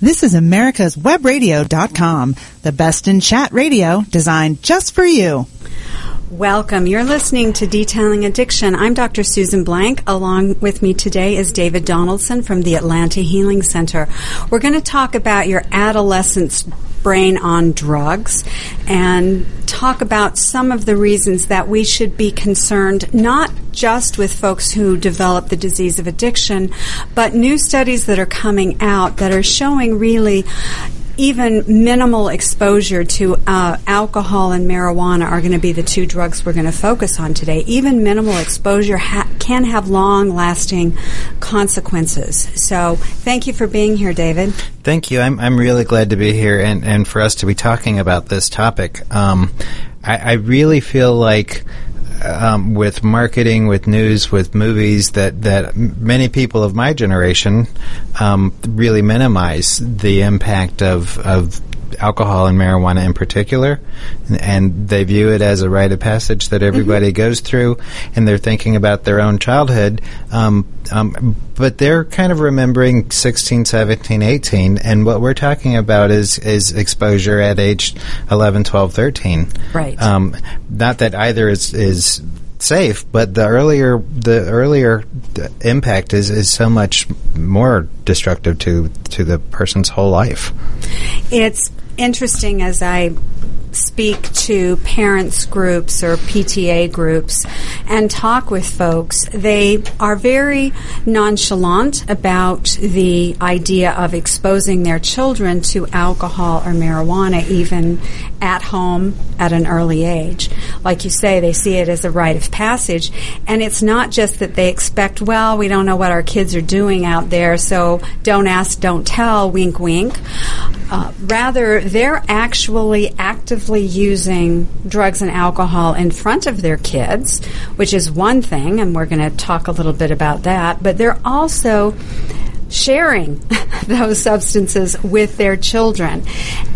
This is America's Webradio.com, the best in chat radio designed just for you. Welcome. You're listening to Detailing Addiction. I'm Dr. Susan Blank. Along with me today is David Donaldson from the Atlanta Healing Center. We're going to talk about your adolescence brain on drugs and talk about some of the reasons that we should be concerned not just with folks who develop the disease of addiction, but new studies that are coming out that are showing really even minimal exposure to uh, alcohol and marijuana are going to be the two drugs we're going to focus on today. Even minimal exposure ha- can have long lasting consequences. So, thank you for being here, David. Thank you. I'm, I'm really glad to be here and, and for us to be talking about this topic. Um, I, I really feel like um, with marketing, with news, with movies that that many people of my generation um, really minimize the impact of of alcohol and marijuana in particular, and they view it as a rite of passage that everybody mm-hmm. goes through, and they're thinking about their own childhood. Um, um, but they're kind of remembering 16, 17, 18, and what we're talking about is is exposure at age 11, 12, 13. Right. Um, not that either is is safe, but the earlier the earlier impact is, is so much more destructive to to the person's whole life. It's interesting as I speak to parents groups or PTA groups and talk with folks, they are very nonchalant about the idea of exposing their children to alcohol or marijuana even at home at an early age. Like you say, they see it as a rite of passage. And it's not just that they expect, well, we don't know what our kids are doing out there, so don't ask, don't tell, wink, wink. Uh, rather, they're actually actively using drugs and alcohol in front of their kids, which is one thing, and we're going to talk a little bit about that. But they're also sharing those substances with their children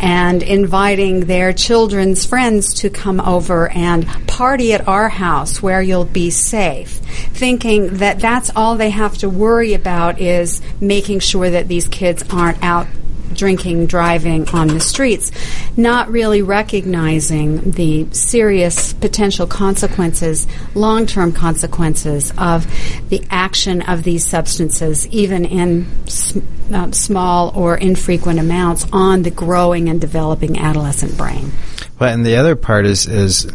and inviting their children's friends to come over and party at our house where you'll be safe, thinking that that's all they have to worry about is making sure that these kids aren't out drinking, driving on the streets, not really recognizing the serious potential consequences, long term consequences of the action of these substances, even in uh, small or infrequent amounts, on the growing and developing adolescent brain. Well, and the other part is is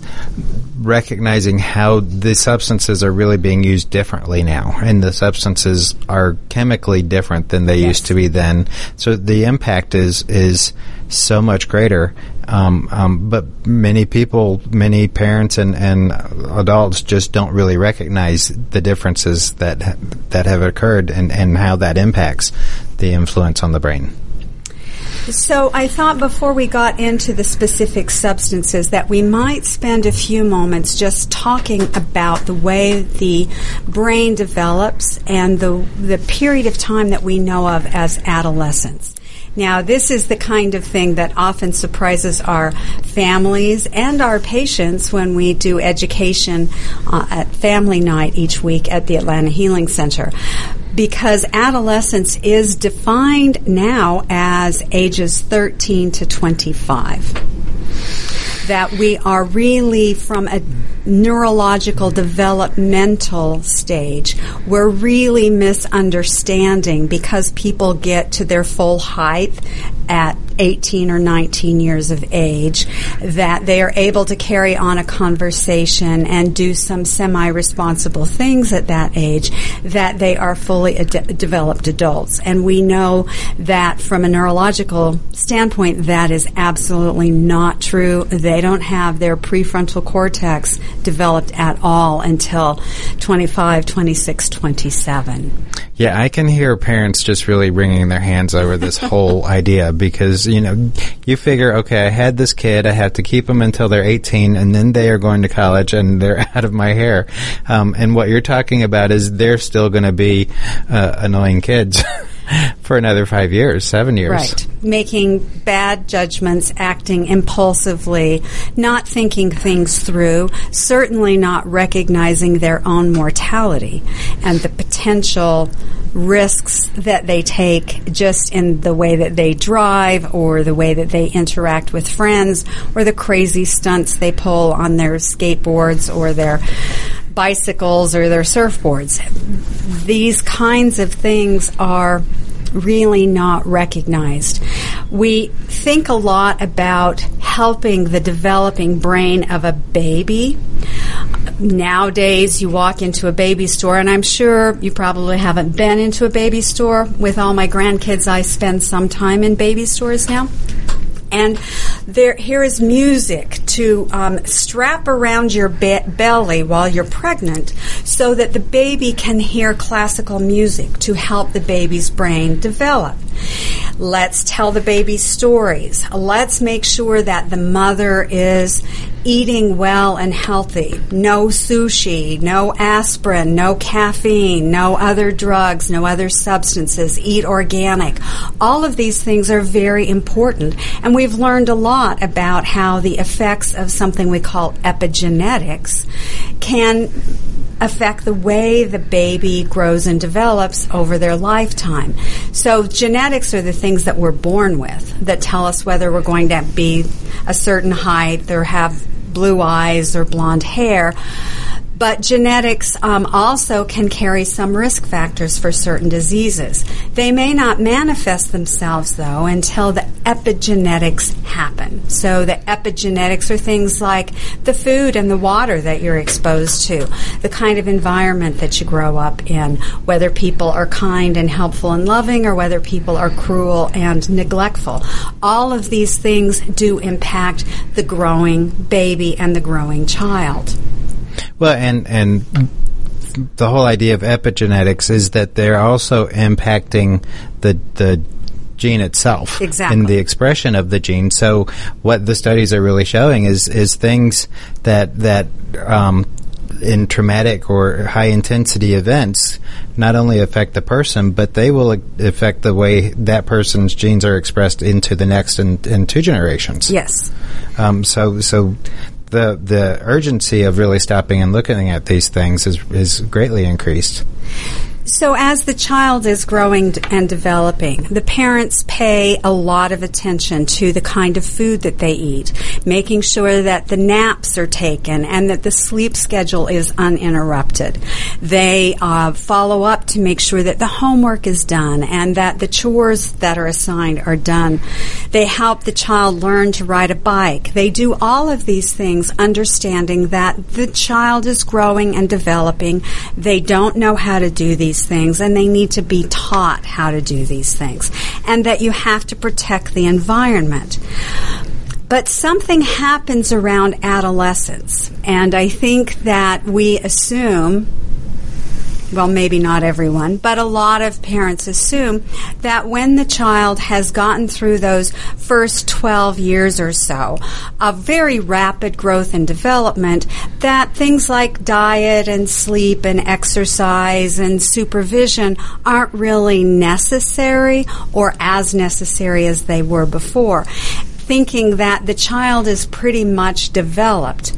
recognizing how the substances are really being used differently now, and the substances are chemically different than they yes. used to be then. So the impact is is so much greater. Um, um, but many people, many parents and, and adults just don't really recognize the differences that that have occurred and, and how that impacts the influence on the brain. So I thought before we got into the specific substances that we might spend a few moments just talking about the way the brain develops and the the period of time that we know of as adolescence. Now, this is the kind of thing that often surprises our families and our patients when we do education uh, at family night each week at the Atlanta Healing Center because adolescence is defined now as ages 13 to 25. That we are really from a neurological developmental stage, we're really misunderstanding because people get to their full height at 18 or 19 years of age that they are able to carry on a conversation and do some semi-responsible things at that age that they are fully ad- developed adults. And we know that from a neurological standpoint that is absolutely not true. They don't have their prefrontal cortex developed at all until 25 26 27 yeah i can hear parents just really wringing their hands over this whole idea because you know you figure okay I had this kid I have to keep them until they're 18 and then they are going to college and they're out of my hair. Um, and what you're talking about is they're still going to be uh, annoying kids for another five years, seven years. Right. Making bad judgments, acting impulsively, not thinking things through, certainly not recognizing their own mortality and the potential risks that they take just in the way that they drive or the way that they interact with friends or the crazy stunts they pull on their skateboards or their bicycles or their surfboards. These kinds of things are really not recognized. We think a lot about helping the developing brain of a baby. Nowadays, you walk into a baby store, and I'm sure you probably haven't been into a baby store. With all my grandkids, I spend some time in baby stores now. And there, here is music to um, strap around your be- belly while you're pregnant so that the baby can hear classical music to help the baby's brain develop. Let's tell the baby stories. Let's make sure that the mother is eating well and healthy. No sushi, no aspirin, no caffeine, no other drugs, no other substances. Eat organic. All of these things are very important. And we've learned a lot about how the effects of something we call epigenetics can affect the way the baby grows and develops over their lifetime. So genetics are the things that we're born with that tell us whether we're going to be a certain height or have blue eyes or blonde hair. But genetics um, also can carry some risk factors for certain diseases. They may not manifest themselves, though, until the epigenetics happen. So the epigenetics are things like the food and the water that you're exposed to, the kind of environment that you grow up in, whether people are kind and helpful and loving or whether people are cruel and neglectful. All of these things do impact the growing baby and the growing child. Well, and and the whole idea of epigenetics is that they're also impacting the the gene itself exactly. in the expression of the gene. So what the studies are really showing is is things that that um, in traumatic or high intensity events not only affect the person, but they will affect the way that person's genes are expressed into the next and, and two generations. Yes. Um, so so the the urgency of really stopping and looking at these things is is greatly increased. So, as the child is growing and developing, the parents pay a lot of attention to the kind of food that they eat, making sure that the naps are taken and that the sleep schedule is uninterrupted. They uh, follow up to make sure that the homework is done and that the chores that are assigned are done. They help the child learn to ride a bike. They do all of these things understanding that the child is growing and developing. They don't know how to do these these things and they need to be taught how to do these things and that you have to protect the environment. But something happens around adolescence, and I think that we assume well, maybe not everyone, but a lot of parents assume that when the child has gotten through those first 12 years or so of very rapid growth and development, that things like diet and sleep and exercise and supervision aren't really necessary or as necessary as they were before, thinking that the child is pretty much developed.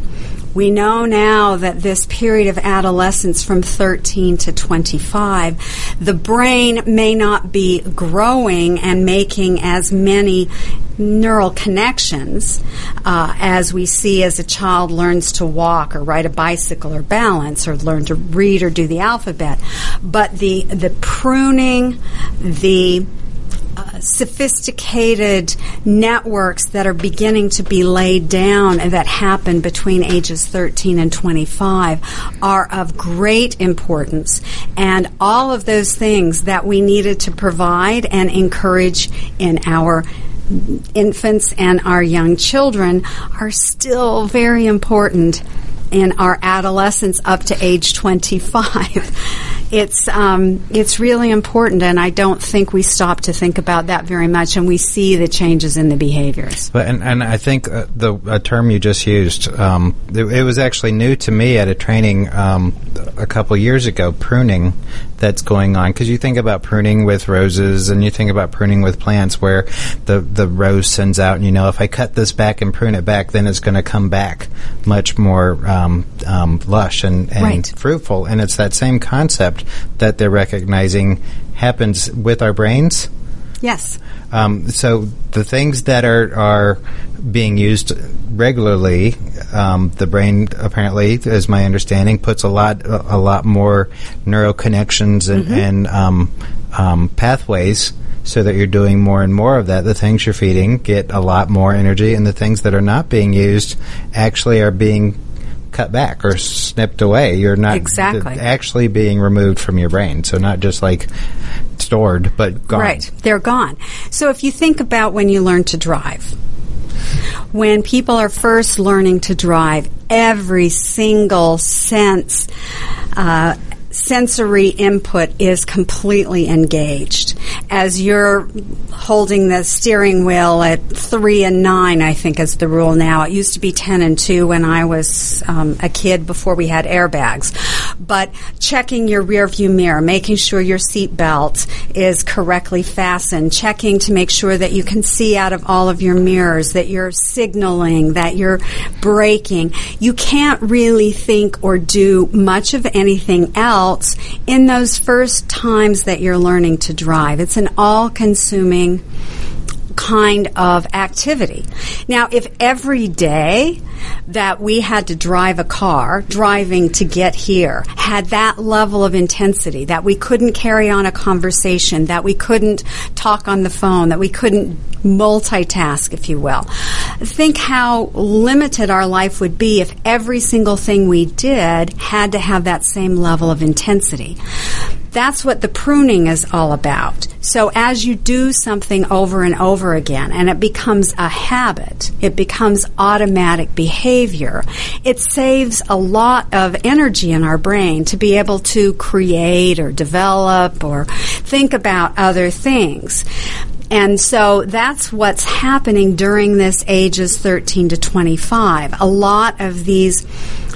We know now that this period of adolescence from 13 to 25, the brain may not be growing and making as many neural connections uh, as we see as a child learns to walk or ride a bicycle or balance or learn to read or do the alphabet. But the the pruning, the sophisticated networks that are beginning to be laid down that happen between ages 13 and 25 are of great importance. And all of those things that we needed to provide and encourage in our infants and our young children are still very important in our adolescence up to age 25. it's um, it's really important, and I don't think we stop to think about that very much, and we see the changes in the behaviors. But and, and I think uh, the term you just used, um, it, it, was actually new to me at a training um, a couple years ago, pruning that's going on. Because you think about pruning with roses and you think about pruning with plants where the, the rose sends out, and you know, if I cut this back and prune it back, then it's going to come back much more um, um, lush and, and Right. fruitful. And it's that same concept that they're recognizing happens with our brains. Yes. Um, so the things that are are being used regularly, um, the brain apparently, as my understanding, puts a lot a, a lot more neural connections and, and um, um, pathways. So that you're doing more and more of that. The things you're feeding get a lot more energy, and the things that are not being used actually are being cut back or snipped away. You're not Exactly. actually being removed from your brain. So not just like stored, but gone. Right. They're gone. So if you think about when you learn to drive, when people are first learning to drive, every single sense, uh, sensory input is completely engaged. As you're holding the steering wheel at three and nine, I think is the rule now. It used to be ten and two when I was um, a kid before we had airbags. But checking your rear view mirror, making sure your seat belt is correctly fastened, checking to make sure that you can see out of all of your mirrors, that you're signaling, that you're braking. You can't really think or do much of anything else in those first times that you're learning to drive. It's an all consuming kind of activity. Now, if every day that we had to drive a car, driving to get here, had that level of intensity, that we couldn't carry on a conversation, that we couldn't talk on the phone, that we couldn't multitask, if you will, think how limited our life would be if every single thing we did had to have that same level of intensity. That's what the pruning is all about. So as you do something over and over again and it becomes a habit, it becomes automatic behavior, it saves a lot of energy in our brain to be able to create or develop or think about other things. And so that's what's happening during this ages 13 to 25. A lot of these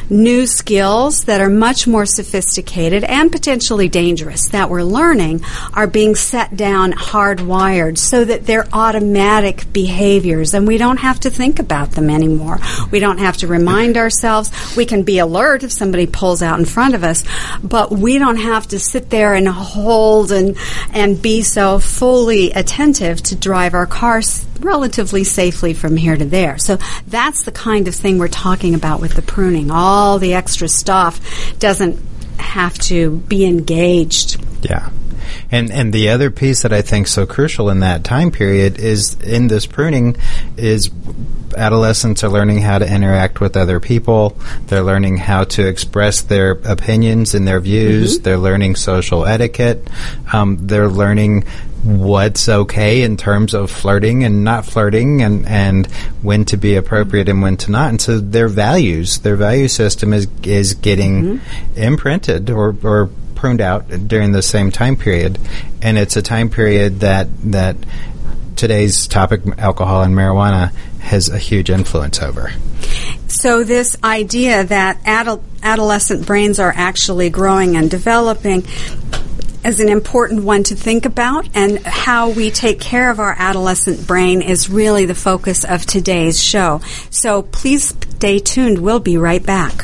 new skills that are much more sophisticated and potentially dangerous that we're learning are being set down hardwired so that they're automatic behaviors and we don't have to think about them anymore. We don't have to remind ourselves. We can be alert if somebody pulls out in front of us, but we don't have to sit there and hold and, and be so fully attentive to drive our cars relatively safely from here to there. So that's the kind of thing we're talking about with the pruning. All the extra stuff doesn't have to be engaged. Yeah. And and the other piece that I think so crucial in that time period is in this pruning is adolescents are learning how to interact with other people. They're learning how to express their opinions and their views. They're learning social etiquette. Um, they're learning what's okay in terms of flirting and not flirting and, and when to be appropriate and when to not. And so their values, their value system is is getting imprinted or, or pruned out during the same time period. And it's a time period that that today's topic, alcohol and marijuana, has a huge influence over. So this idea that adult, adolescent brains are actually growing and developing is an important one to think about and how we take care of our adolescent brain is really the focus of today's show. So please stay tuned. We'll be right back.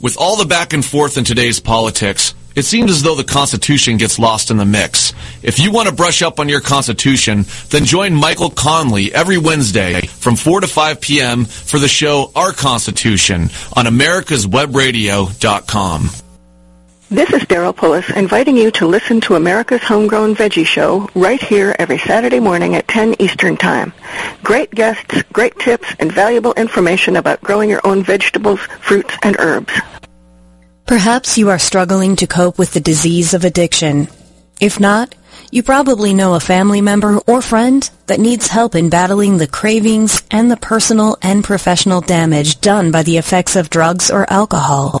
With all the back and forth in today's politics, it seems as though the Constitution gets lost in the mix. If you want to brush up on your Constitution, then join Michael Conley every Wednesday from 4 to 5 p.m. for the show Our Constitution on americaswebradio.com. This is Daryl Pullis inviting you to listen to America's Homegrown Veggie Show right here every Saturday morning at 10 Eastern Time. Great guests, great tips, and valuable information about growing your own vegetables, fruits, and herbs. Perhaps you are struggling to cope with the disease of addiction. If not, you probably know a family member or friend that needs help in battling the cravings and the personal and professional damage done by the effects of drugs or alcohol.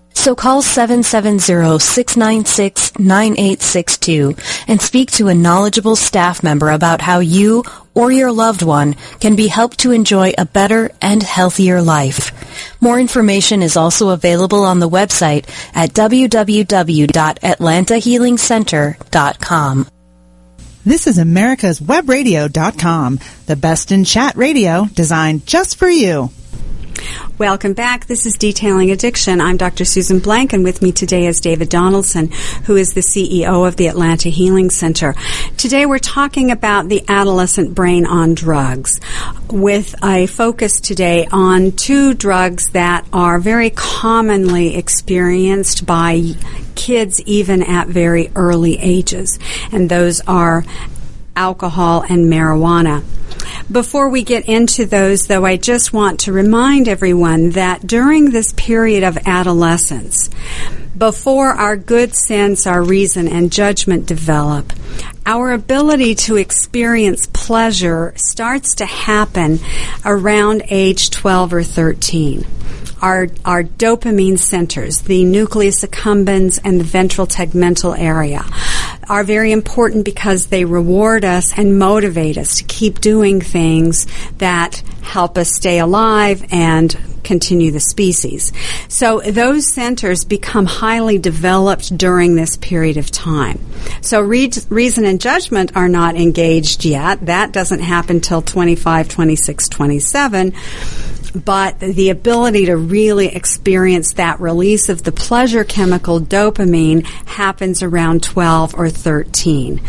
So call 770-696-9862 and speak to a knowledgeable staff member about how you or your loved one can be helped to enjoy a better and healthier life. More information is also available on the website at www.atlantahealingcenter.com. This is America's Webradio.com, the best in chat radio designed just for you. Welcome back. This is Detailing Addiction. I'm Dr. Susan Blank, and with me today is David Donaldson, who is the CEO of the Atlanta Healing Center. Today we're talking about the adolescent brain on drugs, with a focus today on two drugs that are very commonly experienced by kids even at very early ages, and those are alcohol and marijuana. Before we get into those, though, I just want to remind everyone that during this period of adolescence, before our good sense, our reason, and judgment develop, our ability to experience pleasure starts to happen around age 12 or 13 our, our dopamine centers, the nucleus accumbens and the ventral tegmental area, are very important because they reward us and motivate us to keep doing things that help us stay alive and continue the species. So those centers become highly developed during this period of time. So re- reason and judgment are not engaged yet. That doesn't happen till 25, 26, 27 but the ability to really experience that release of the pleasure chemical dopamine happens around 12 or 13.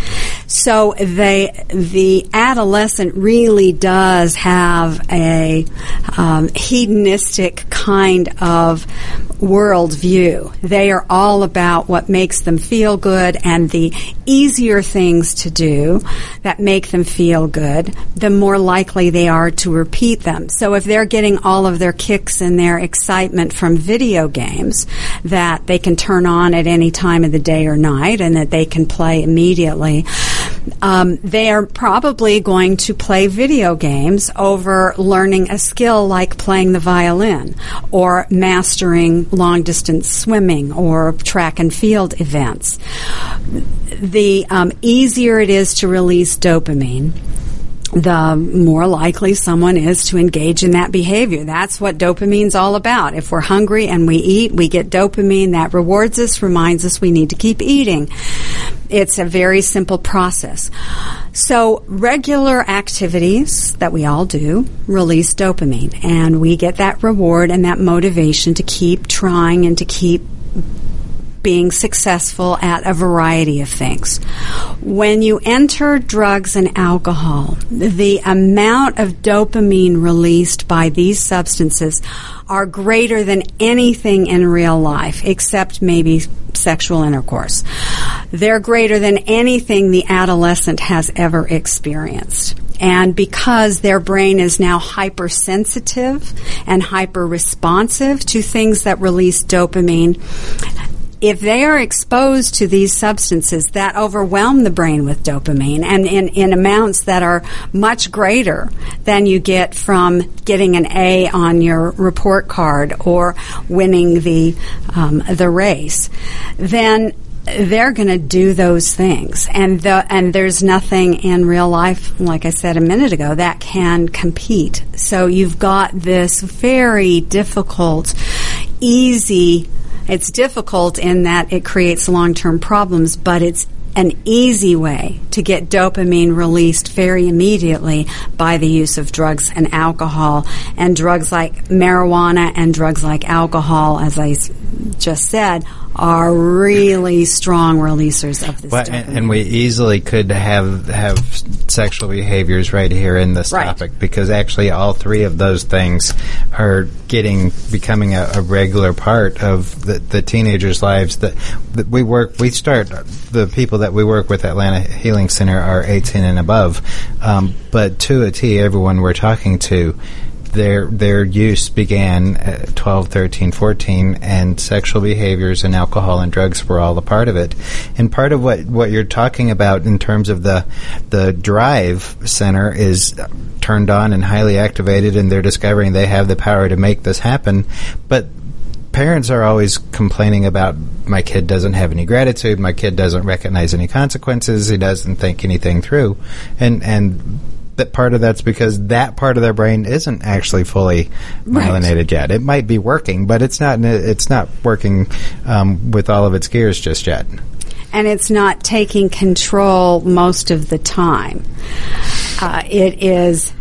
So they, the adolescent really does have a um, hedonistic kind of worldview. They are all about what makes them feel good and the easier things to do that make them feel good, the more likely they are to repeat them. So if they're getting all of their kicks and their excitement from video games that they can turn on at any time of the day or night and that they can play immediately, um, they are probably going to play video games over learning a skill like playing the violin or mastering long distance swimming or track and field events. The um, easier it is to release dopamine, the more likely someone is to engage in that behavior. That's what dopamine's all about. If we're hungry and we eat, we get dopamine that rewards us, reminds us we need to keep eating. It's a very simple process. So regular activities that we all do release dopamine and we get that reward and that motivation to keep trying and to keep being successful at a variety of things. When you enter drugs and alcohol, the amount of dopamine released by these substances are greater than anything in real life, except maybe sexual intercourse. They're greater than anything the adolescent has ever experienced. And because their brain is now hypersensitive and hyper responsive to things that release dopamine, if they are exposed to these substances that overwhelm the brain with dopamine and in, in amounts that are much greater than you get from getting an A on your report card or winning the um, the race, then they're going to do those things, and the, and there's nothing in real life, like I said a minute ago, that can compete. So you've got this very difficult, easy. It's difficult in that it creates long term problems, but it's an easy way to get dopamine released very immediately by the use of drugs and alcohol. And drugs like marijuana and drugs like alcohol, as I just said, are really strong releasers of this. Well, and, and, we easily could have have sexual behaviors right here in this right. topic because actually all three of those things are getting becoming a, a regular part of the, the teenagers' lives. That, that we work, we start the people that we work with Atlanta Healing Center are 18 and above, um, but to a T, everyone we're talking to their their use began at 12, 13, 14, and sexual behaviors and alcohol and drugs were all a part of it. And part of what, what you're talking about in terms of the the drive center is turned on and highly activated, and they're discovering they have the power to make this happen. But parents are always complaining about my kid doesn't have any gratitude, my kid doesn't recognize any consequences, he doesn't think anything through, and and that part of that's because that part of their brain isn't actually fully myelinated right. yet. It might be working, but it's not. It's not working um, with all of its gears just yet. And it's not taking control most of the time. Uh, it is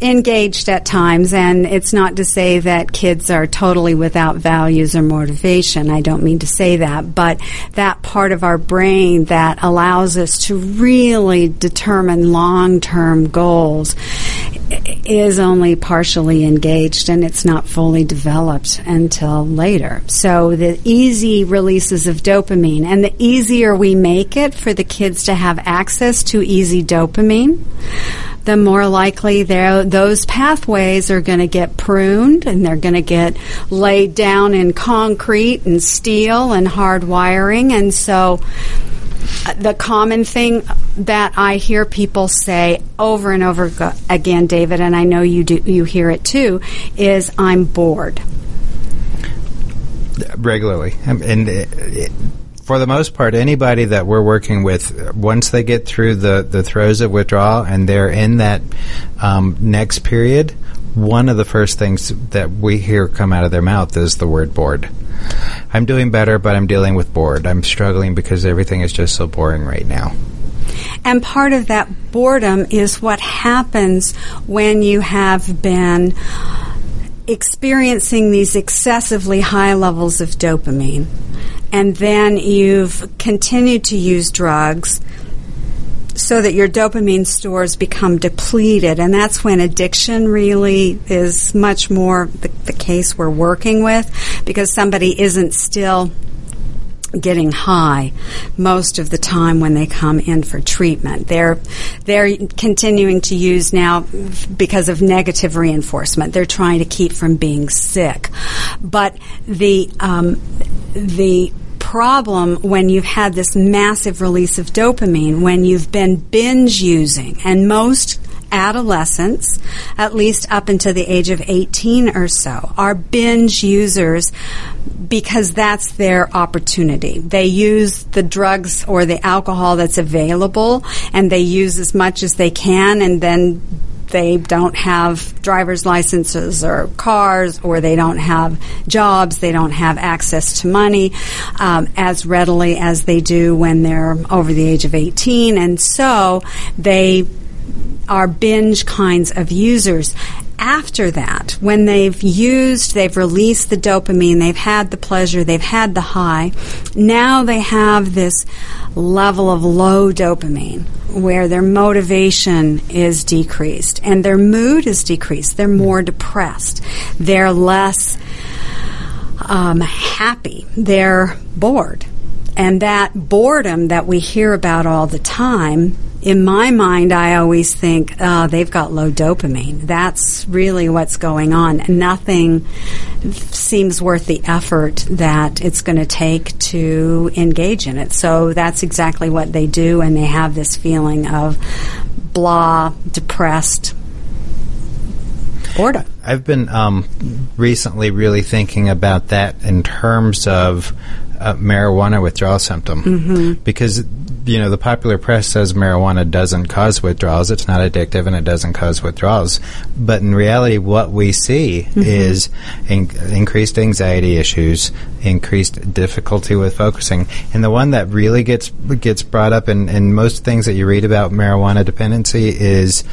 engaged at times, and it's not to say that kids are totally without values or motivation. I don't mean to say that, but that part of our brain that allows us to really determine long term goals is only partially engaged and it's not fully developed until later. So the easy releases of dopamine and the easier we make it for the kids to have access to easy dopamine, the more likely those pathways are going to get pruned and they're going to get laid down in concrete and steel and hard wiring. And so uh, the common thing that I hear people say over and over again, David, and I know you do, you hear it too, is I'm bored regularly, and it, for the most part, anybody that we're working with, once they get through the, the throes of withdrawal and they're in that um, next period, one of the first things that we hear come out of their mouth is the word bored. I'm doing better, but I'm dealing with bored. I'm struggling because everything is just so boring right now. And part of that boredom is what happens when you have been experiencing these excessively high levels of dopamine and then you've continued to use drugs so that your dopamine stores become depleted and that's when addiction really is much more the, the case we're working with because somebody isn't still getting high most of the time when they come in for treatment. They're they're continuing to use now because of negative reinforcement. They're trying to keep from being sick, but the um, the problem when you've had this massive release of dopamine, when you've been binge using, and most adolescents, at least up until the age of 18 or so, are binge users because that's their opportunity. They use the drugs or the alcohol that's available and they use as much as they can and then they don't have driver's licenses or cars, or they don't have jobs, they don't have access to money um, as readily as they do when they're over the age of 18. And so they are binge kinds of users. After that, when they've used, they've released the dopamine, they've had the pleasure, they've had the high, now they have this level of low dopamine where their motivation is decreased and their mood is decreased. They're more depressed. They're less um, happy. They're bored. And that boredom that we hear about all the time in my mind, I always think oh, they've got low dopamine. That's really what's going on. Nothing seems worth the effort that it's going to take to engage in it. So that's exactly what they do, and they have this feeling of blah, depressed boredom. I've been um, recently really thinking about that in terms of uh, marijuana withdrawal symptom Mm-hmm. because you know the popular press says marijuana doesn't cause withdrawals. It's not addictive and it doesn't cause withdrawals. But in reality what we see Mm-hmm. is in- increased anxiety issues increased difficulty with focusing. And the one that really gets gets brought up in, in most things that you read about marijuana dependency is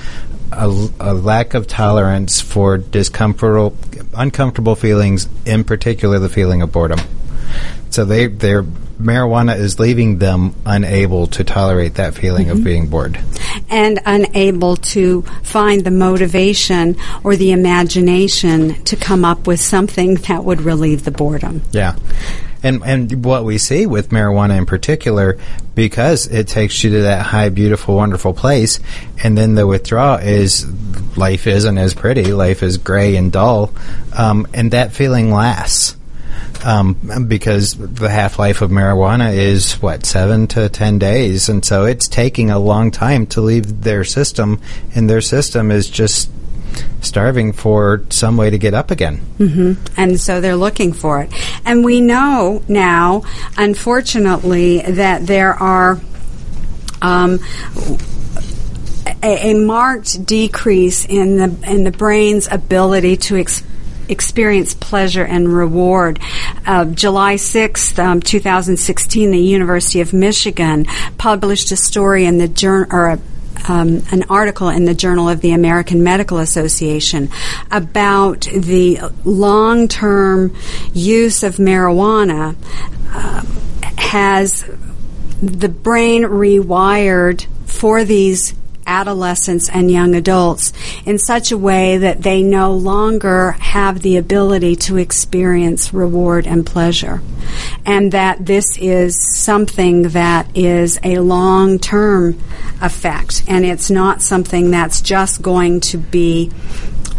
a, a lack of tolerance for discomfortable uncomfortable feelings in particular the feeling of boredom. So they their marijuana is leaving them unable to tolerate that feeling of being bored. and unable to find the motivation or the imagination to come up with something that would relieve the boredom. Yeah. And and what we see with marijuana in particular, because it takes you to that high, beautiful, wonderful place, and then the withdrawal is life isn't as pretty, life is gray and dull, um, and that feeling lasts. Um, because the half life of marijuana is what seven to ten days, and so it's taking a long time to leave their system, and their system is just starving for some way to get up again. and so they're looking for it. And we know now, unfortunately, that there are um, a, a marked decrease in the in the brain's ability to ex- experience pleasure and reward. Uh, July 6th, um, 2016, the University of Michigan published a story in the journal or a um, an article in the Journal of the American Medical Association about the long term use of marijuana uh, has the brain rewired for these adolescents and young adults in such a way that they no longer have the ability to experience reward and pleasure. And that this is something that is a long term effect, and it's not something that's just going to be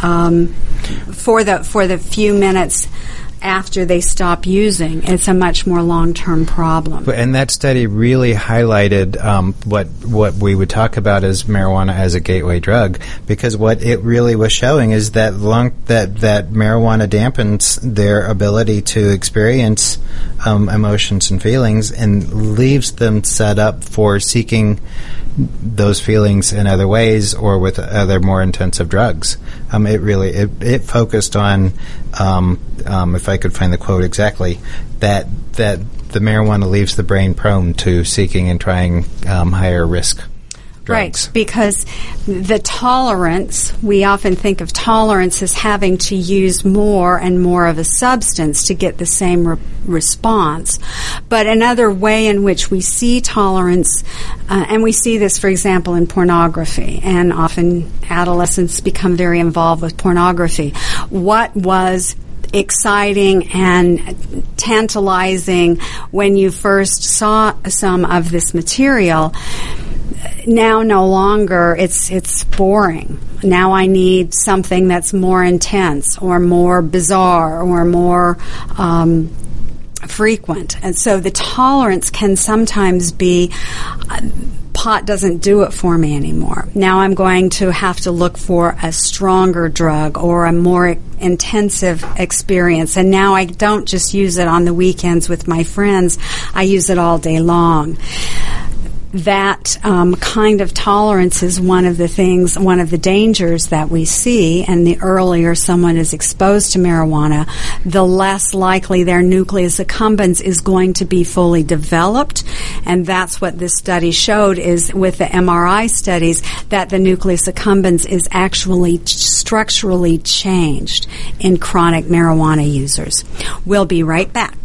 um, for the for the few minutes after they stop using. It's a much more long term problem. And that study really highlighted um, what what we would talk about as marijuana as a gateway drug, because what it really was showing is that long that that marijuana dampens their ability to experience um, emotions and feelings, and leaves them set up for seeking those feelings in other ways or with other more intensive drugs. Um, it really it, it focused on, um, um, if I could find the quote exactly, that that the marijuana leaves the brain prone to seeking and trying um, higher risk drugs. Right, because the tolerance, we often think of tolerance as having to use more and more of a substance to get the same re- response. But another way in which we see tolerance, uh, and we see this, for example, in pornography, and often adolescents become very involved with pornography. What was exciting and tantalizing when you first saw some of this material now no longer it's it's boring. Now I need something that's more intense or more bizarre or more um, frequent, and so the tolerance can sometimes be. Uh, pot doesn't do it for me anymore. Now I'm going to have to look for a stronger drug or a more intensive experience. And now I don't just use it on the weekends with my friends, I use it all day long that um, kind of tolerance is one of the things, one of the dangers that we see. And the earlier someone is exposed to marijuana, the less likely their nucleus accumbens is going to be fully developed. And that's what this study showed is with the MRI studies that the nucleus accumbens is actually structurally changed in chronic marijuana users. We'll be right back.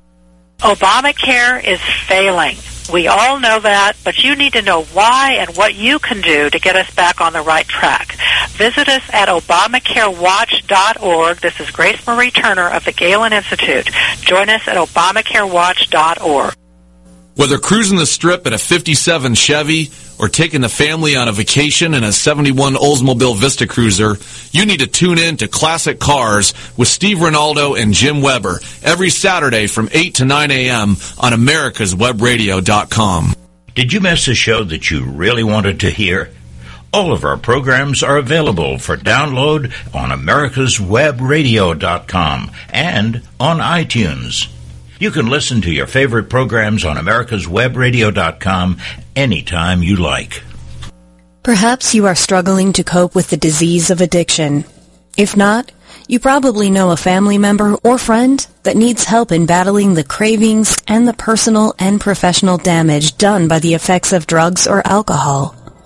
Obamacare is failing. We all know that, but you need to know why and what you can do to get us back on the right track. Visit us at ObamacareWatch.org. This is Grace Marie Turner of the Galen Institute. Join us at ObamacareWatch.org. Whether cruising the strip in a 57 Chevy or taking the family on a vacation in a 71 Oldsmobile Vista Cruiser, you need to tune in to Classic Cars with Steve Ronaldo and Jim Weber every Saturday from 8 to 9 a.m. on americaswebradio.com. Did you miss a show that you really wanted to hear? All of our programs are available for download on americaswebradio.com and on iTunes. You can listen to your favorite programs on americaswebradio.com anytime you like. Perhaps you are struggling to cope with the disease of addiction. If not, you probably know a family member or friend that needs help in battling the cravings and the personal and professional damage done by the effects of drugs or alcohol.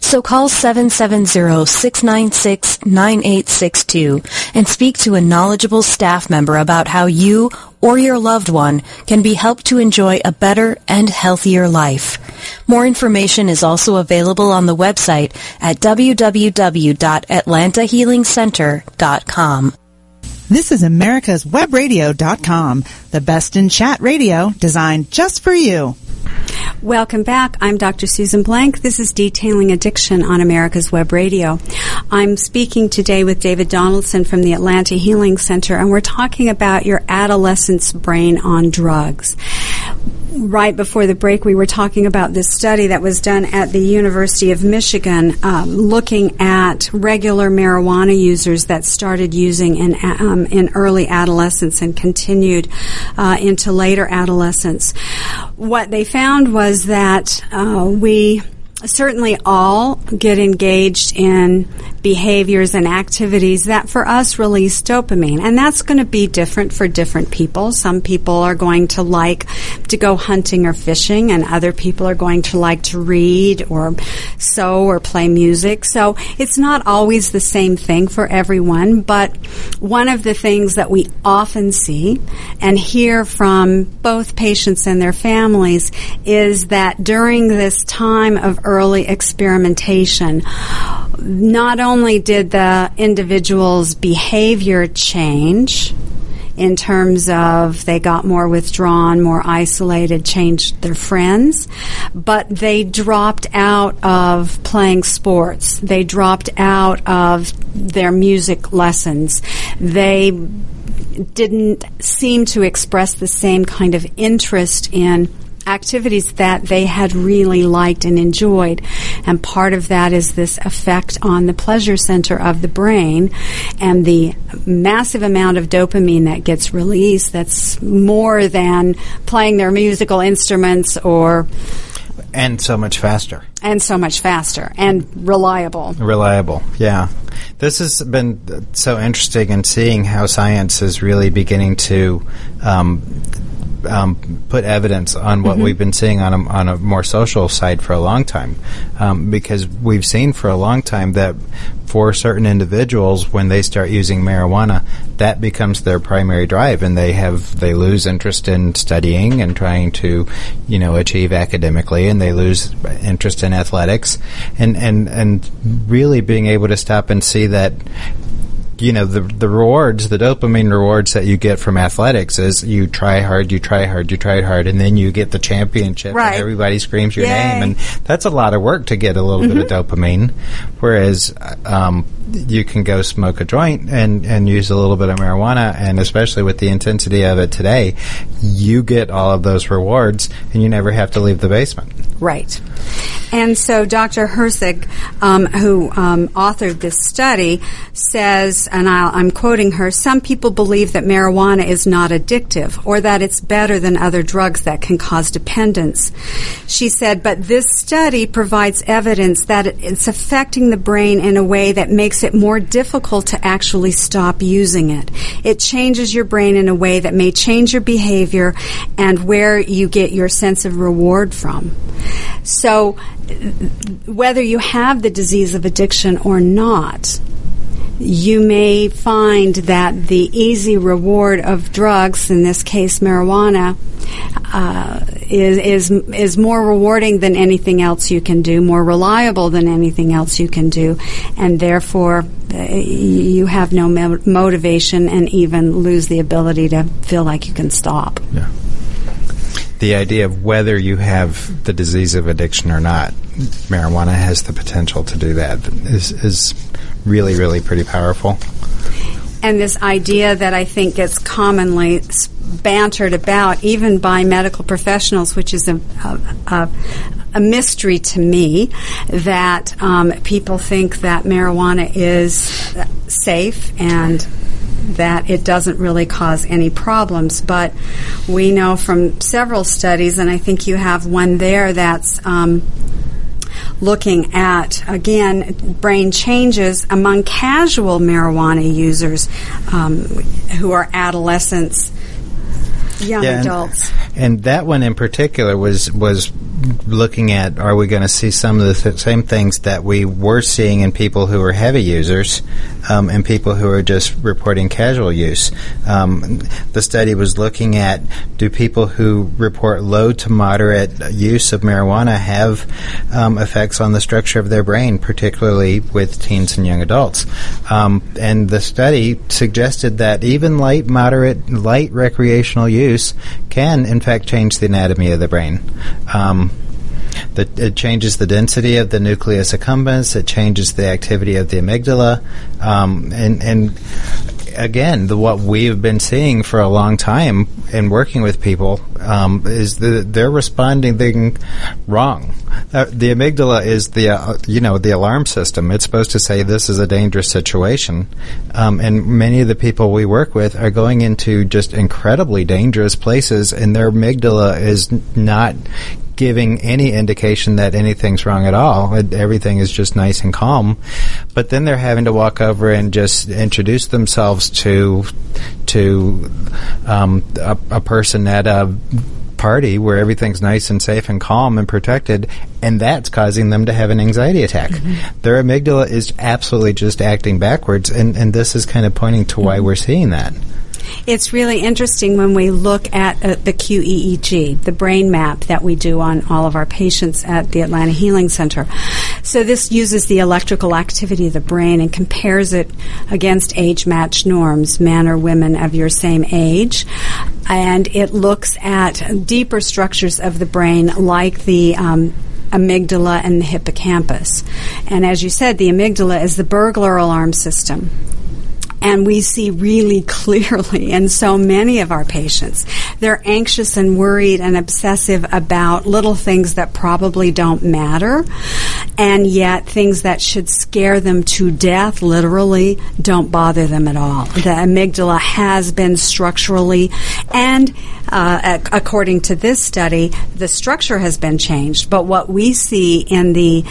So call 770-696-9862 and speak to a knowledgeable staff member about how you or your loved one can be helped to enjoy a better and healthier life. More information is also available on the website at www.atlantahealingcenter.com. This is America's Webradio.com, the best in chat radio designed just for you. Welcome back. I'm Dr. Susan Blank. This is Detailing Addiction on America's Web Radio. I'm speaking today with David Donaldson from the Atlanta Healing Center, and we're talking about your adolescent's brain on drugs. Right before the break, we were talking about this study that was done at the University of Michigan, um, looking at regular marijuana users that started using in um, in early adolescence and continued uh, into later adolescence. What they found was that uh, we certainly all get engaged in behaviors and activities that for us release dopamine. And that's going to be different for different people. Some people are going to like to go hunting or fishing and other people are going to like to read or sew or play music. So it's not always the same thing for everyone, but one of the things that we often see and hear from both patients and their families is that during this time of early experimentation, not only did the individual's behavior change, in terms of they got more withdrawn, more isolated, changed their friends, but they dropped out of playing sports. They dropped out of their music lessons. They didn't seem to express the same kind of interest in activities that they had really liked and enjoyed. And part of that is this effect on the pleasure center of the brain and the massive amount of dopamine that gets released that's more than playing their musical instruments or and so much faster. And so much faster and reliable. Reliable, yeah. This has been so interesting in seeing how science is really beginning to um, um, put evidence on what mm-hmm. we've been seeing on a, on a more social side for a long time, um, because we've seen for a long time that for certain individuals, when they start using marijuana, that becomes their primary drive, and they have they lose interest in studying and trying to, you know, achieve academically, and they lose interest in athletics, and and and really being able to stop and see that you know the the rewards, the dopamine rewards that you get from athletics is you try hard, you try hard, you try hard, and then you get the championship, right. and everybody screams your Yay. name, and that's a lot of work to get a little mm-hmm. bit of mm-hmm. dopamine. Whereas um, you can go smoke a joint and and use a little bit of marijuana, and especially with the intensity of it today, you get all of those rewards, and you never have to leave the basement. Right. And so Dr. Heitzeg, um, who um, authored this study, says, and i am quoting her, some people believe that marijuana is not addictive or that it's better than other drugs that can cause dependence. She said, but this study provides evidence that it's affecting the brain in a way that makes it more difficult to actually stop using it. It changes your brain in a way that may change your behavior and where you get your sense of reward from. So, whether you have the disease of addiction or not, you may find that the easy reward of drugs, in this case marijuana, uh, is, is is more rewarding than anything else you can do, more reliable than anything else you can do, and therefore uh, you have no mo- motivation and even lose the ability to feel like you can stop. Yeah the idea of whether you have the disease of addiction or not, marijuana has the potential to do that. Is is really really pretty powerful. And this idea that I think gets commonly bantered about, even by medical professionals, which is a, a, a mystery to me, that um, people think that marijuana is safe and that it doesn't really cause any problems. But we know from several studies, and I think you have one there that's. Um, looking at again brain changes among casual marijuana users um, who are adolescents young yeah, adults. And, and, that one in particular was was looking at are we going to see some of the th- same things that we were seeing in people who are heavy users um, and people who are just reporting casual use. Um, the study was looking at do people who report low to moderate use of marijuana have um, effects on the structure of their brain, particularly with teens and young adults. Um, and the study suggested that even light, moderate, light recreational use can, in fact, change the anatomy of the brain. Um, it changes the density of the nucleus accumbens. It changes the activity of the amygdala, um, and and again, the, what we've been seeing for a long time in working with people um, is that they're responding wrong. Uh, the amygdala is the uh, you know the alarm system. It's supposed to say this is a dangerous situation, um, and many of the people we work with are going into just incredibly dangerous places, and their amygdala is not giving any indication that anything's wrong at all. everything is just nice and calm. But then they're having to walk over and just introduce themselves to to um, a, a person at a party where everything's nice and safe and calm and protected, and that's causing them to have an anxiety attack. Mm-hmm. Their amygdala is absolutely just acting backwards, and, and this is kind of pointing to why we're seeing that. It's really interesting when we look at uh, the QEEG, the brain map that we do on all of our patients at the Atlanta Healing Center. So this uses the electrical activity of the brain and compares it against age-matched norms, men or women of your same age. And it looks at deeper structures of the brain like the um, amygdala and the hippocampus. And as you said, the amygdala is the burglar alarm system. And we see really clearly in so many of our patients, they're anxious and worried and obsessive about little things that probably don't matter. And yet things that should scare them to death, literally, don't bother them at all. The amygdala has been structurally and uh, according to this study, the structure has been changed. But what we see in the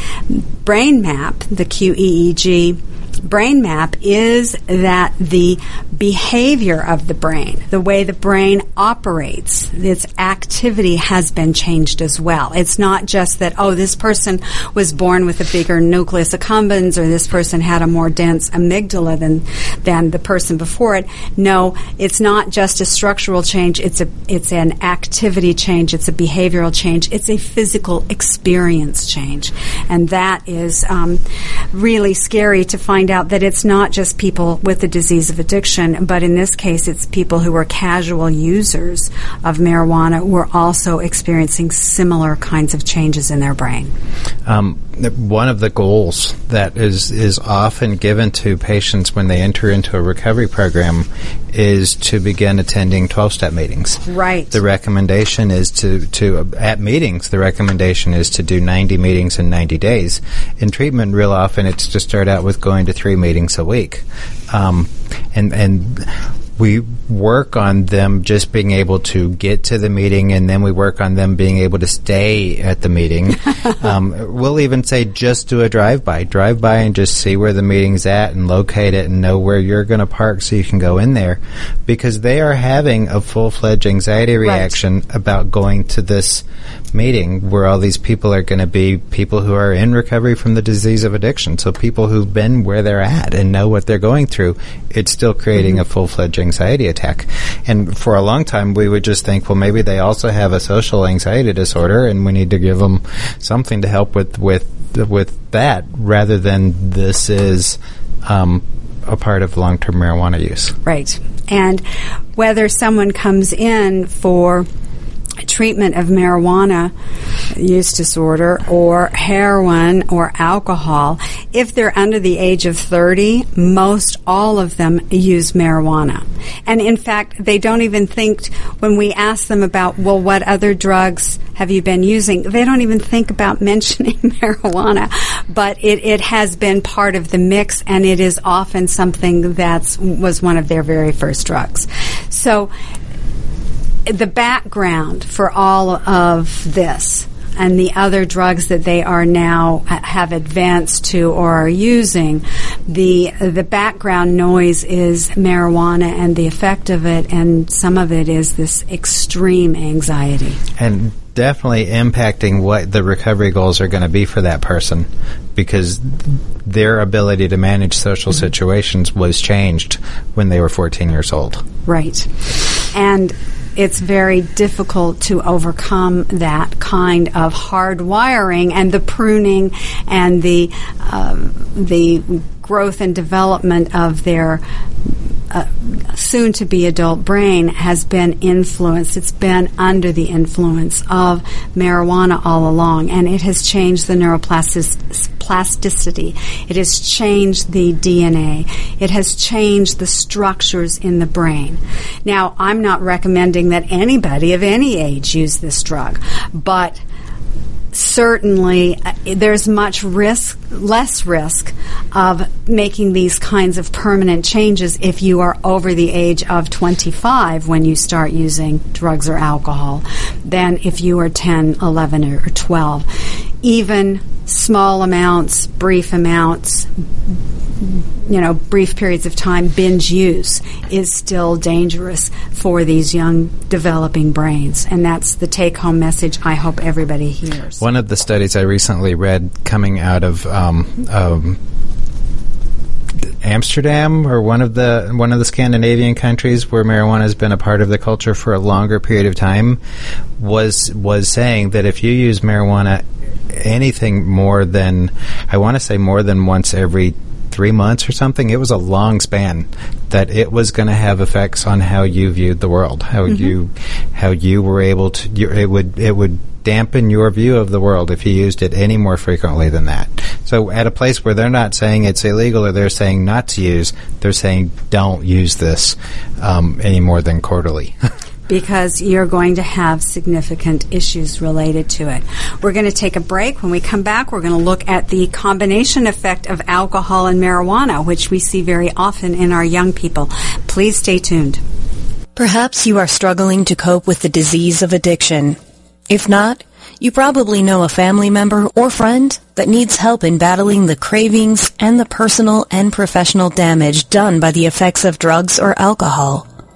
brain map, the QEEG, brain map is that the behavior of the brain, the way the brain operates, its activity has been changed as well. It's not just that, oh, this person was born with a bigger nucleus accumbens or this person had a more dense amygdala than, than the person before it. No, it's not just a structural change. It's a, it's an activity change. It's a behavioral change. It's a physical experience change. And that is um, really scary to find out that it's not just people with the disease of addiction, but in this case, it's people who are casual users of marijuana who are also experiencing similar kinds of changes in their brain. Um, one of the goals that is is often given to patients when they enter into a recovery program is to begin attending 12-step meetings. Right. The recommendation is to to at meetings the recommendation is to do 90 meetings in 90 days. In treatment real often it's to start out with going to 3 meetings a week. Um, and and we work on them just being able to get to the meeting, and then we work on them being able to stay at the meeting. um, we'll even say just do a drive by, drive by and just see where the meeting's at and locate it and know where you're going to park so you can go in there, because they are having a full fledged anxiety reaction right. about going to this meeting where all these people are going to be people who are in recovery from the disease of addiction. So people who've been where they're at and know what they're going through, it's still creating mm-hmm. a full fledged anxiety attack. And for a long time, we would just think, well, maybe they also have a social anxiety disorder, and we need to give them something to help with with with that, rather than this is. Um, a part of long term marijuana use. Right. And whether someone comes in for treatment of marijuana use disorder or heroin or alcohol, if they're under the age of 30, most all of them use marijuana. And in fact, they don't even think when we ask them about, well, what other drugs have you been using? They don't even think about mentioning marijuana, but it, it has been part of the mix and it is often something that was one of their very first drugs. So the background for all of this and the other drugs that they are now have advanced to or are using, the the background noise is marijuana and the effect of it, and some of it is this extreme anxiety. And definitely impacting what the recovery goals are going to be for that person because their ability to manage social mm-hmm. situations was changed when they were 14 years old. Right. And it's very difficult to overcome that kind of hard wiring and the pruning and the um, the growth and development of their uh, soon to be adult brain has been influenced. It's been under the influence of marijuana all along, and it has changed the neuroplasticity. It has changed the DNA. It has changed the structures in the brain. Now, I'm not recommending that anybody of any age use this drug, but certainly uh, there's much risk, less risk of making these kinds of permanent changes if you are over the age of 25 when you start using drugs or alcohol than if you are 10, 11, or 12. Even small amounts, brief amounts, you know, brief periods of time binge use is still dangerous for these young developing brains. And that's the take home message I hope everybody hears. One of the studies I recently read coming out of um, um, Amsterdam or one of the one of the Scandinavian countries where marijuana has been a part of the culture for a longer period of time was was saying that if you use marijuana anything more than I want to say more than once every three months or something. It was a long span that it was going to have effects on how you viewed the world, how mm-hmm. you how you were able to. You, it would it would dampen your view of the world if you used it any more frequently than that. So at a place where they're not saying it's illegal or they're saying not to use, they're saying don't use this um, any more than quarterly. because you're going to have significant issues related to it. We're going to take a break. When we come back, we're going to look at the combination effect of alcohol and marijuana, which we see very often in our young people. Please stay tuned. Perhaps you are struggling to cope with the disease of addiction. If not, you probably know a family member or friend that needs help in battling the cravings and the personal and professional damage done by the effects of drugs or alcohol.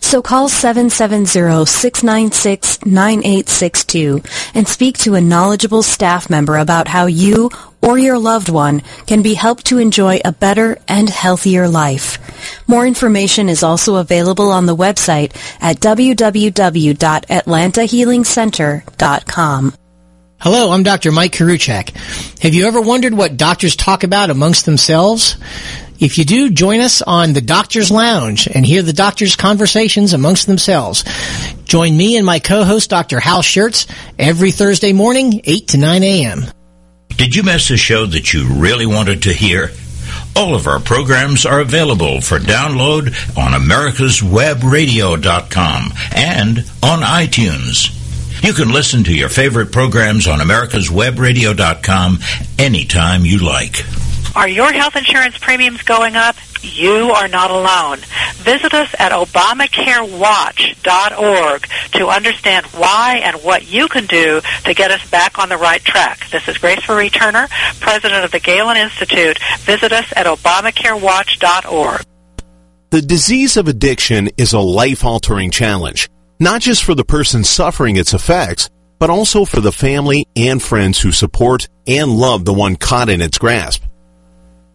So call 770-696-9862 and speak to a knowledgeable staff member about how you or your loved one can be helped to enjoy a better and healthier life. More information is also available on the website at www.atlantahealingcenter.com. Hello, I'm Dr. Mike Karuchak. Have you ever wondered what doctors talk about amongst themselves? If you do, join us on the Doctor's Lounge and hear the doctors' conversations amongst themselves. Join me and my co-host, Dr. Hal Schertz, every Thursday morning, 8 to 9 a.m. Did you miss a show that you really wanted to hear? All of our programs are available for download on americaswebradio.com and on iTunes. You can listen to your favorite programs on americaswebradio.com anytime you like. Are your health insurance premiums going up? You are not alone. Visit us at ObamacareWatch.org to understand why and what you can do to get us back on the right track. This is Grace Marie Turner, President of the Galen Institute. Visit us at ObamacareWatch.org. The disease of addiction is a life-altering challenge, not just for the person suffering its effects, but also for the family and friends who support and love the one caught in its grasp.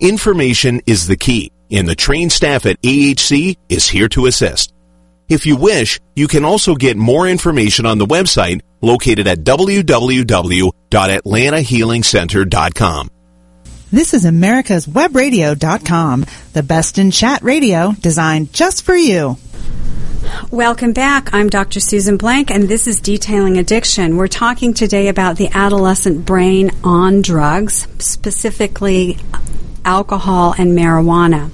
Information is the key, and the trained staff at AHC is here to assist. If you wish, you can also get more information on the website located at www.atlantahealingcenter.com. This is America's Webradio.com, the best in chat radio designed just for you. Welcome back. I'm Dr. Susan Blank, and this is Detailing Addiction. We're talking today about the adolescent brain on drugs, specifically alcohol and marijuana.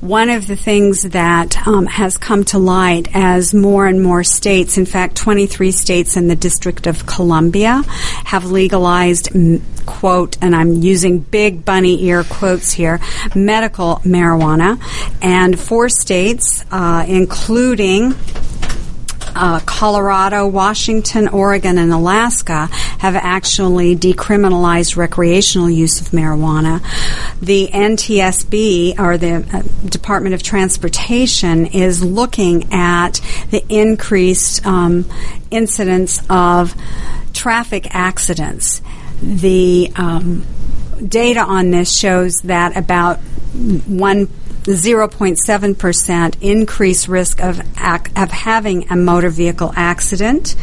One of the things that um, has come to light as more and more states, in fact, 23 states and the District of Columbia, have legalized, quote, and I'm using big bunny ear quotes here, medical marijuana, and four states, uh, including uh, Colorado, Washington, Oregon, and Alaska have actually decriminalized recreational use of marijuana. The NTSB, or the uh, Department of Transportation, is looking at the increased um, incidence of traffic accidents. The um, data on this shows that about one 0.7% increased risk of, ac- of having a motor vehicle accident.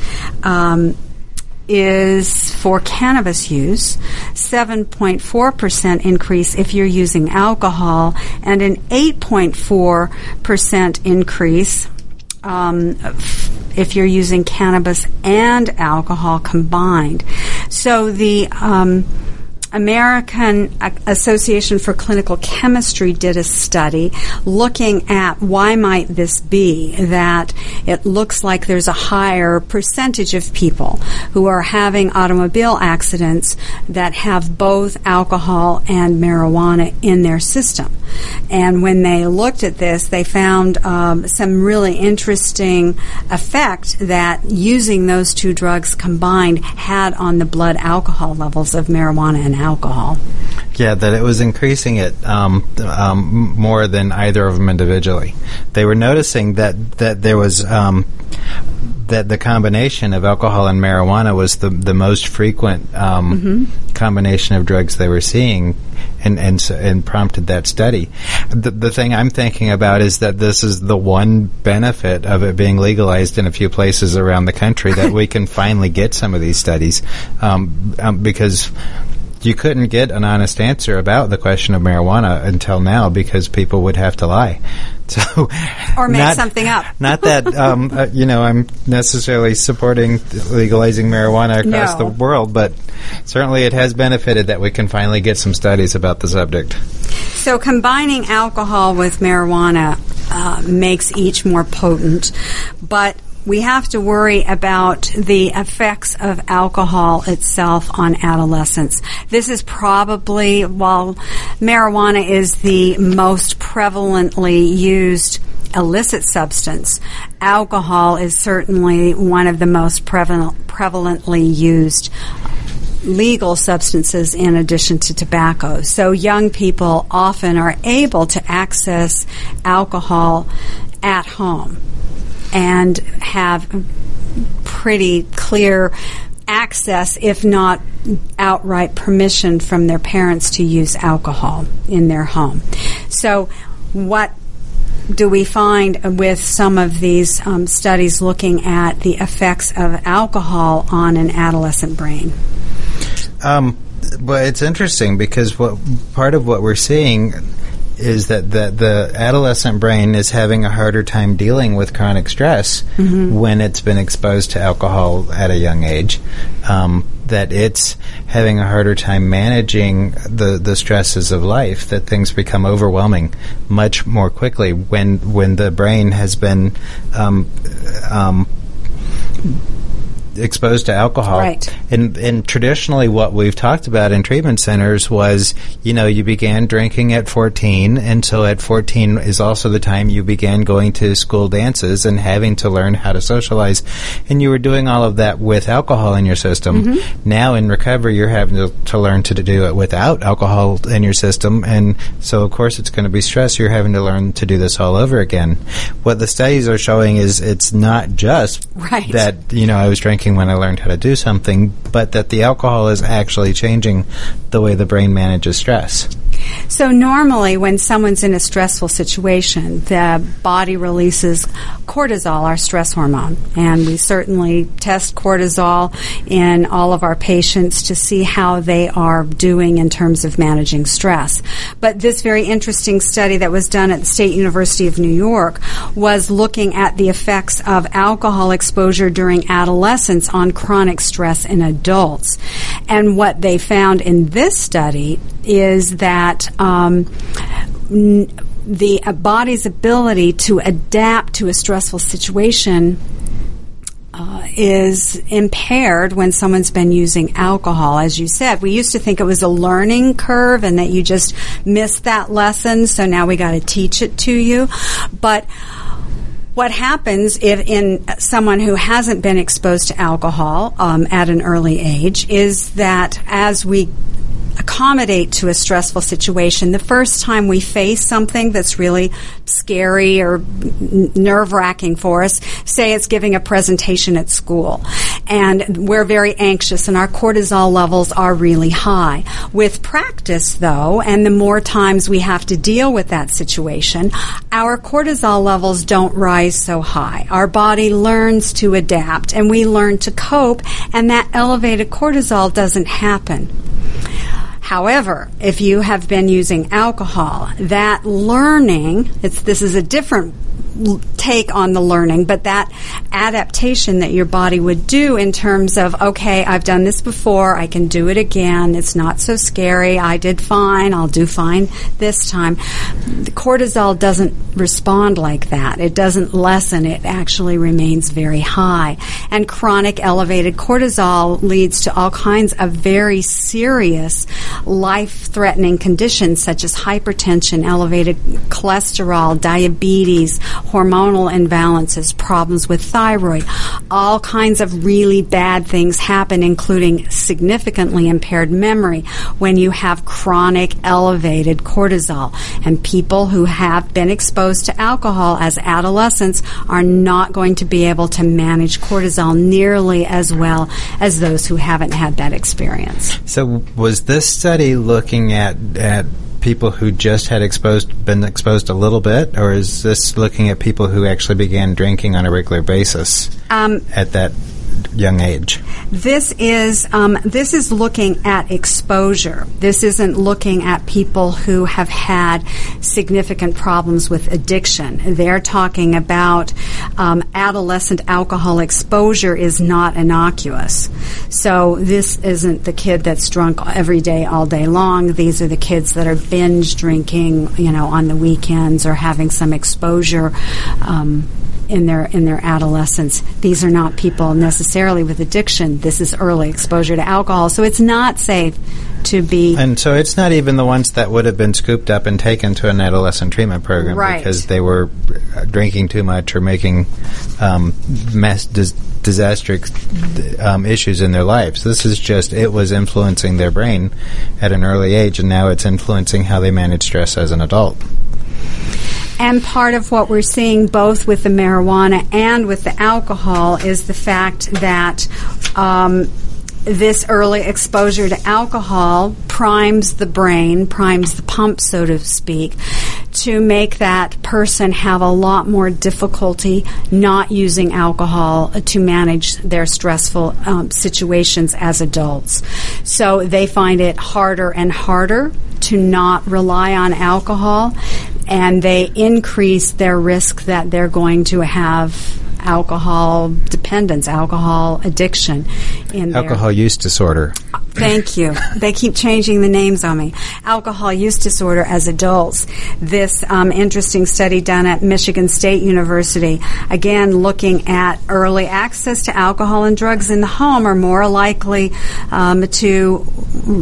Um, is for cannabis use, 7.4% increase if you're using alcohol, and an 8.4% increase um, if you're using cannabis and alcohol combined. So the um, American Association for Clinical Chemistry did a study looking at why might this be that it looks like there's a higher percentage of people who are having automobile accidents that have both alcohol and marijuana in their system. And when they looked at this, they found um, some really interesting effect that using those two drugs combined had on the blood alcohol levels of marijuana and alcohol. Yeah, that it was increasing it um, um, more than either of them individually. They were noticing that that there was um, that the combination of alcohol and marijuana was the the most frequent um, mm-hmm. combination of drugs they were seeing, and and and prompted that study. The, the thing I'm thinking about is that this is the one benefit of it being legalized in a few places around the country that we can finally get some of these studies um, um, because you couldn't get an honest answer about the question of marijuana until now because people would have to lie. So, or make not, something up. not that um, uh, you know I'm necessarily supporting legalizing marijuana across no. the world, but certainly it has benefited that we can finally get some studies about the subject. So, combining alcohol with marijuana uh, makes each more potent, but we have to worry about the effects of alcohol itself on adolescents. This is probably, while marijuana is the most prevalently used illicit substance, alcohol is certainly one of the most prevalent, prevalently used legal substances in addition to tobacco. So young people often are able to access alcohol at home and have pretty clear access, if not outright permission from their parents to use alcohol in their home. So, what do we find with some of these um, studies looking at the effects of alcohol on an adolescent brain? Um, but it's interesting because what part of what we're seeing is that the, the adolescent brain is having a harder time dealing with chronic stress mm-hmm. when it's been exposed to alcohol at a young age. Um, that it's having a harder time managing the, the stresses of life, that things become overwhelming much more quickly when when the brain has been um, um, exposed to alcohol. Right. And and traditionally, what we've talked about in treatment centers was, you know, you began drinking at 14, and so at 14 is also the time you began going to school dances and having to learn how to socialize, and you were doing all of that with alcohol in your system. Mm-hmm. Now in recovery, you're having to, to learn to do it without alcohol in your system, and so of course it's going to be stress. You're having to learn to do this all over again. What the studies are showing is it's not just right. that you know I was drinking when I learned how to do something, but that the alcohol is actually changing the way the brain manages stress. So normally when someone's in a stressful situation, the body releases cortisol, our stress hormone, and we certainly test cortisol in all of our patients to see how they are doing in terms of managing stress. But this very interesting study that was done at the State University of New York was looking at the effects of alcohol exposure during adolescence on chronic stress in adults. And what they found in this study is that um, the body's ability to adapt to a stressful situation uh, is impaired when someone's been using alcohol. As you said, we used to think it was a learning curve and that you just missed that lesson, so now we got to teach it to you. But what happens if in someone who hasn't been exposed to alcohol um, at an early age is that as we accommodate to a stressful situation. The first time we face something that's really scary or nerve wracking for us, say it's giving a presentation at school, and we're very anxious and our cortisol levels are really high. With practice, though, and the more times we have to deal with that situation, our cortisol levels don't rise so high. Our body learns to adapt and we learn to cope, and that elevated cortisol doesn't happen. However, if you have been using alcohol, that learning, it's, this is a different take on the learning, but that adaptation that your body would do in terms of, okay, I've done this before, I can do it again, it's not so scary, I did fine, I'll do fine this time. The cortisol doesn't respond like that. It doesn't lessen, it actually remains very high. And chronic elevated cortisol leads to all kinds of very serious life threatening conditions such as hypertension, elevated cholesterol, diabetes, hormonal imbalances, problems with thyroid. All kinds of really bad things happen, including significantly impaired memory when you have chronic elevated cortisol. And people who have been exposed to alcohol as adolescents are not going to be able to manage cortisol nearly as well as those who haven't had that experience. So, was this study looking at at people who just had exposed been exposed a little bit, or is this looking at people who actually began drinking on a regular basis um, at that young age? This is um, this is looking at exposure. This isn't looking at people who have had significant problems with addiction. They're talking about um, adolescent alcohol exposure is not innocuous. So this isn't the kid that's drunk every day, all day long. These are the kids that are binge drinking, you know, on the weekends or having some exposure. Um, in their in their adolescence. These are not people necessarily with addiction. This is early exposure to alcohol, so it's not safe to be. And so it's not even the ones that would have been scooped up and taken to an adolescent treatment program Right. because they were uh, drinking too much or making um, mess, dis- disastrous um, issues in their lives. This is just it was influencing their brain at an early age, and now it's influencing how they manage stress as an adult. And part of what we're seeing both with the marijuana and with the alcohol is the fact that um, this early exposure to alcohol primes the brain, primes the pump, so to speak, to make that person have a lot more difficulty not using alcohol to manage their stressful um, situations as adults. So they find it harder and harder to not rely on alcohol, and they increase their risk that they're going to have alcohol dependence, alcohol addiction in Alcohol use disorder. Thank you. They keep changing the names on me. Alcohol use disorder as adults. This um, interesting study done at Michigan State University, again looking at early access to alcohol and drugs in the home, are more likely um, to r-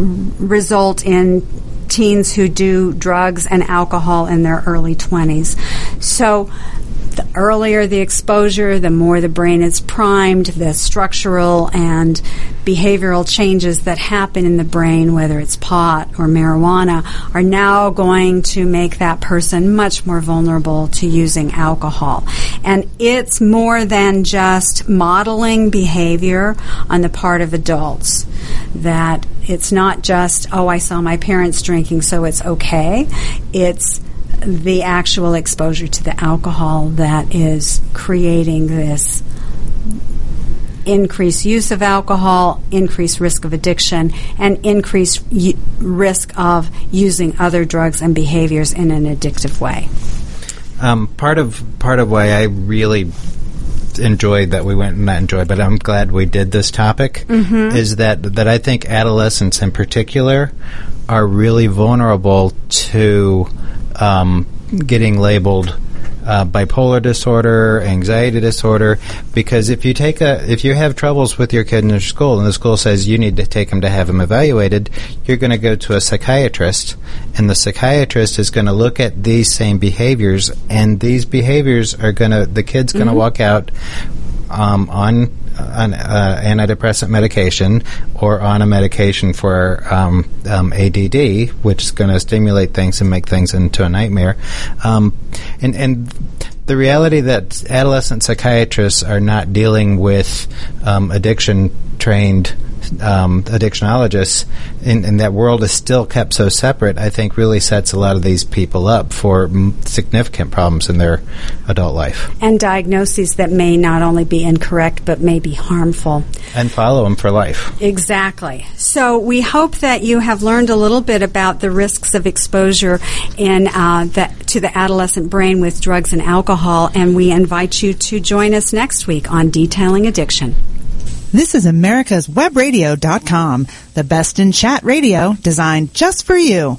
result in teens who do drugs and alcohol in their early 20s. So the earlier the exposure, the more the brain is primed, the structural and behavioral changes that happen in the brain, whether it's pot or marijuana, are now going to make that person much more vulnerable to using alcohol. And it's more than just modeling behavior on the part of adults. That it's not just, oh, I saw my parents drinking, so it's okay. It's the actual exposure to the alcohol that is creating this increased use of alcohol, increased risk of addiction, and increased y- risk of using other drugs and behaviors in an addictive way. Um, part of part of why I really enjoyed that we went not enjoyed, but I'm glad we did this topic Mhm. is that that I think adolescents in particular are really vulnerable to um, getting labeled uh, bipolar disorder, anxiety disorder, because if you take a if you have troubles with your kid in your school and the school says you need to take him to have him evaluated, you're going to go to a psychiatrist, and the psychiatrist is going to look at these same behaviors, and these behaviors are going to the kid's going to Mhm. walk out um, on an uh, antidepressant medication or on a medication for um, um, ADD, which is going to stimulate things and make things into a nightmare. Um, and and the reality that adolescent psychiatrists are not dealing with um, addiction trained um, addictionologists, and, and that world is still kept so separate, I think really sets a lot of these people up for m- significant problems in their adult life. And diagnoses that may not only be incorrect but may be harmful. And follow them for life. Exactly. So we hope that you have learned a little bit about the risks of exposure in uh, the, to the adolescent brain with drugs and alcohol, and we invite you to join us next week on Detailing Addiction. This is America's Webradio.com, the best in chat radio designed just for you.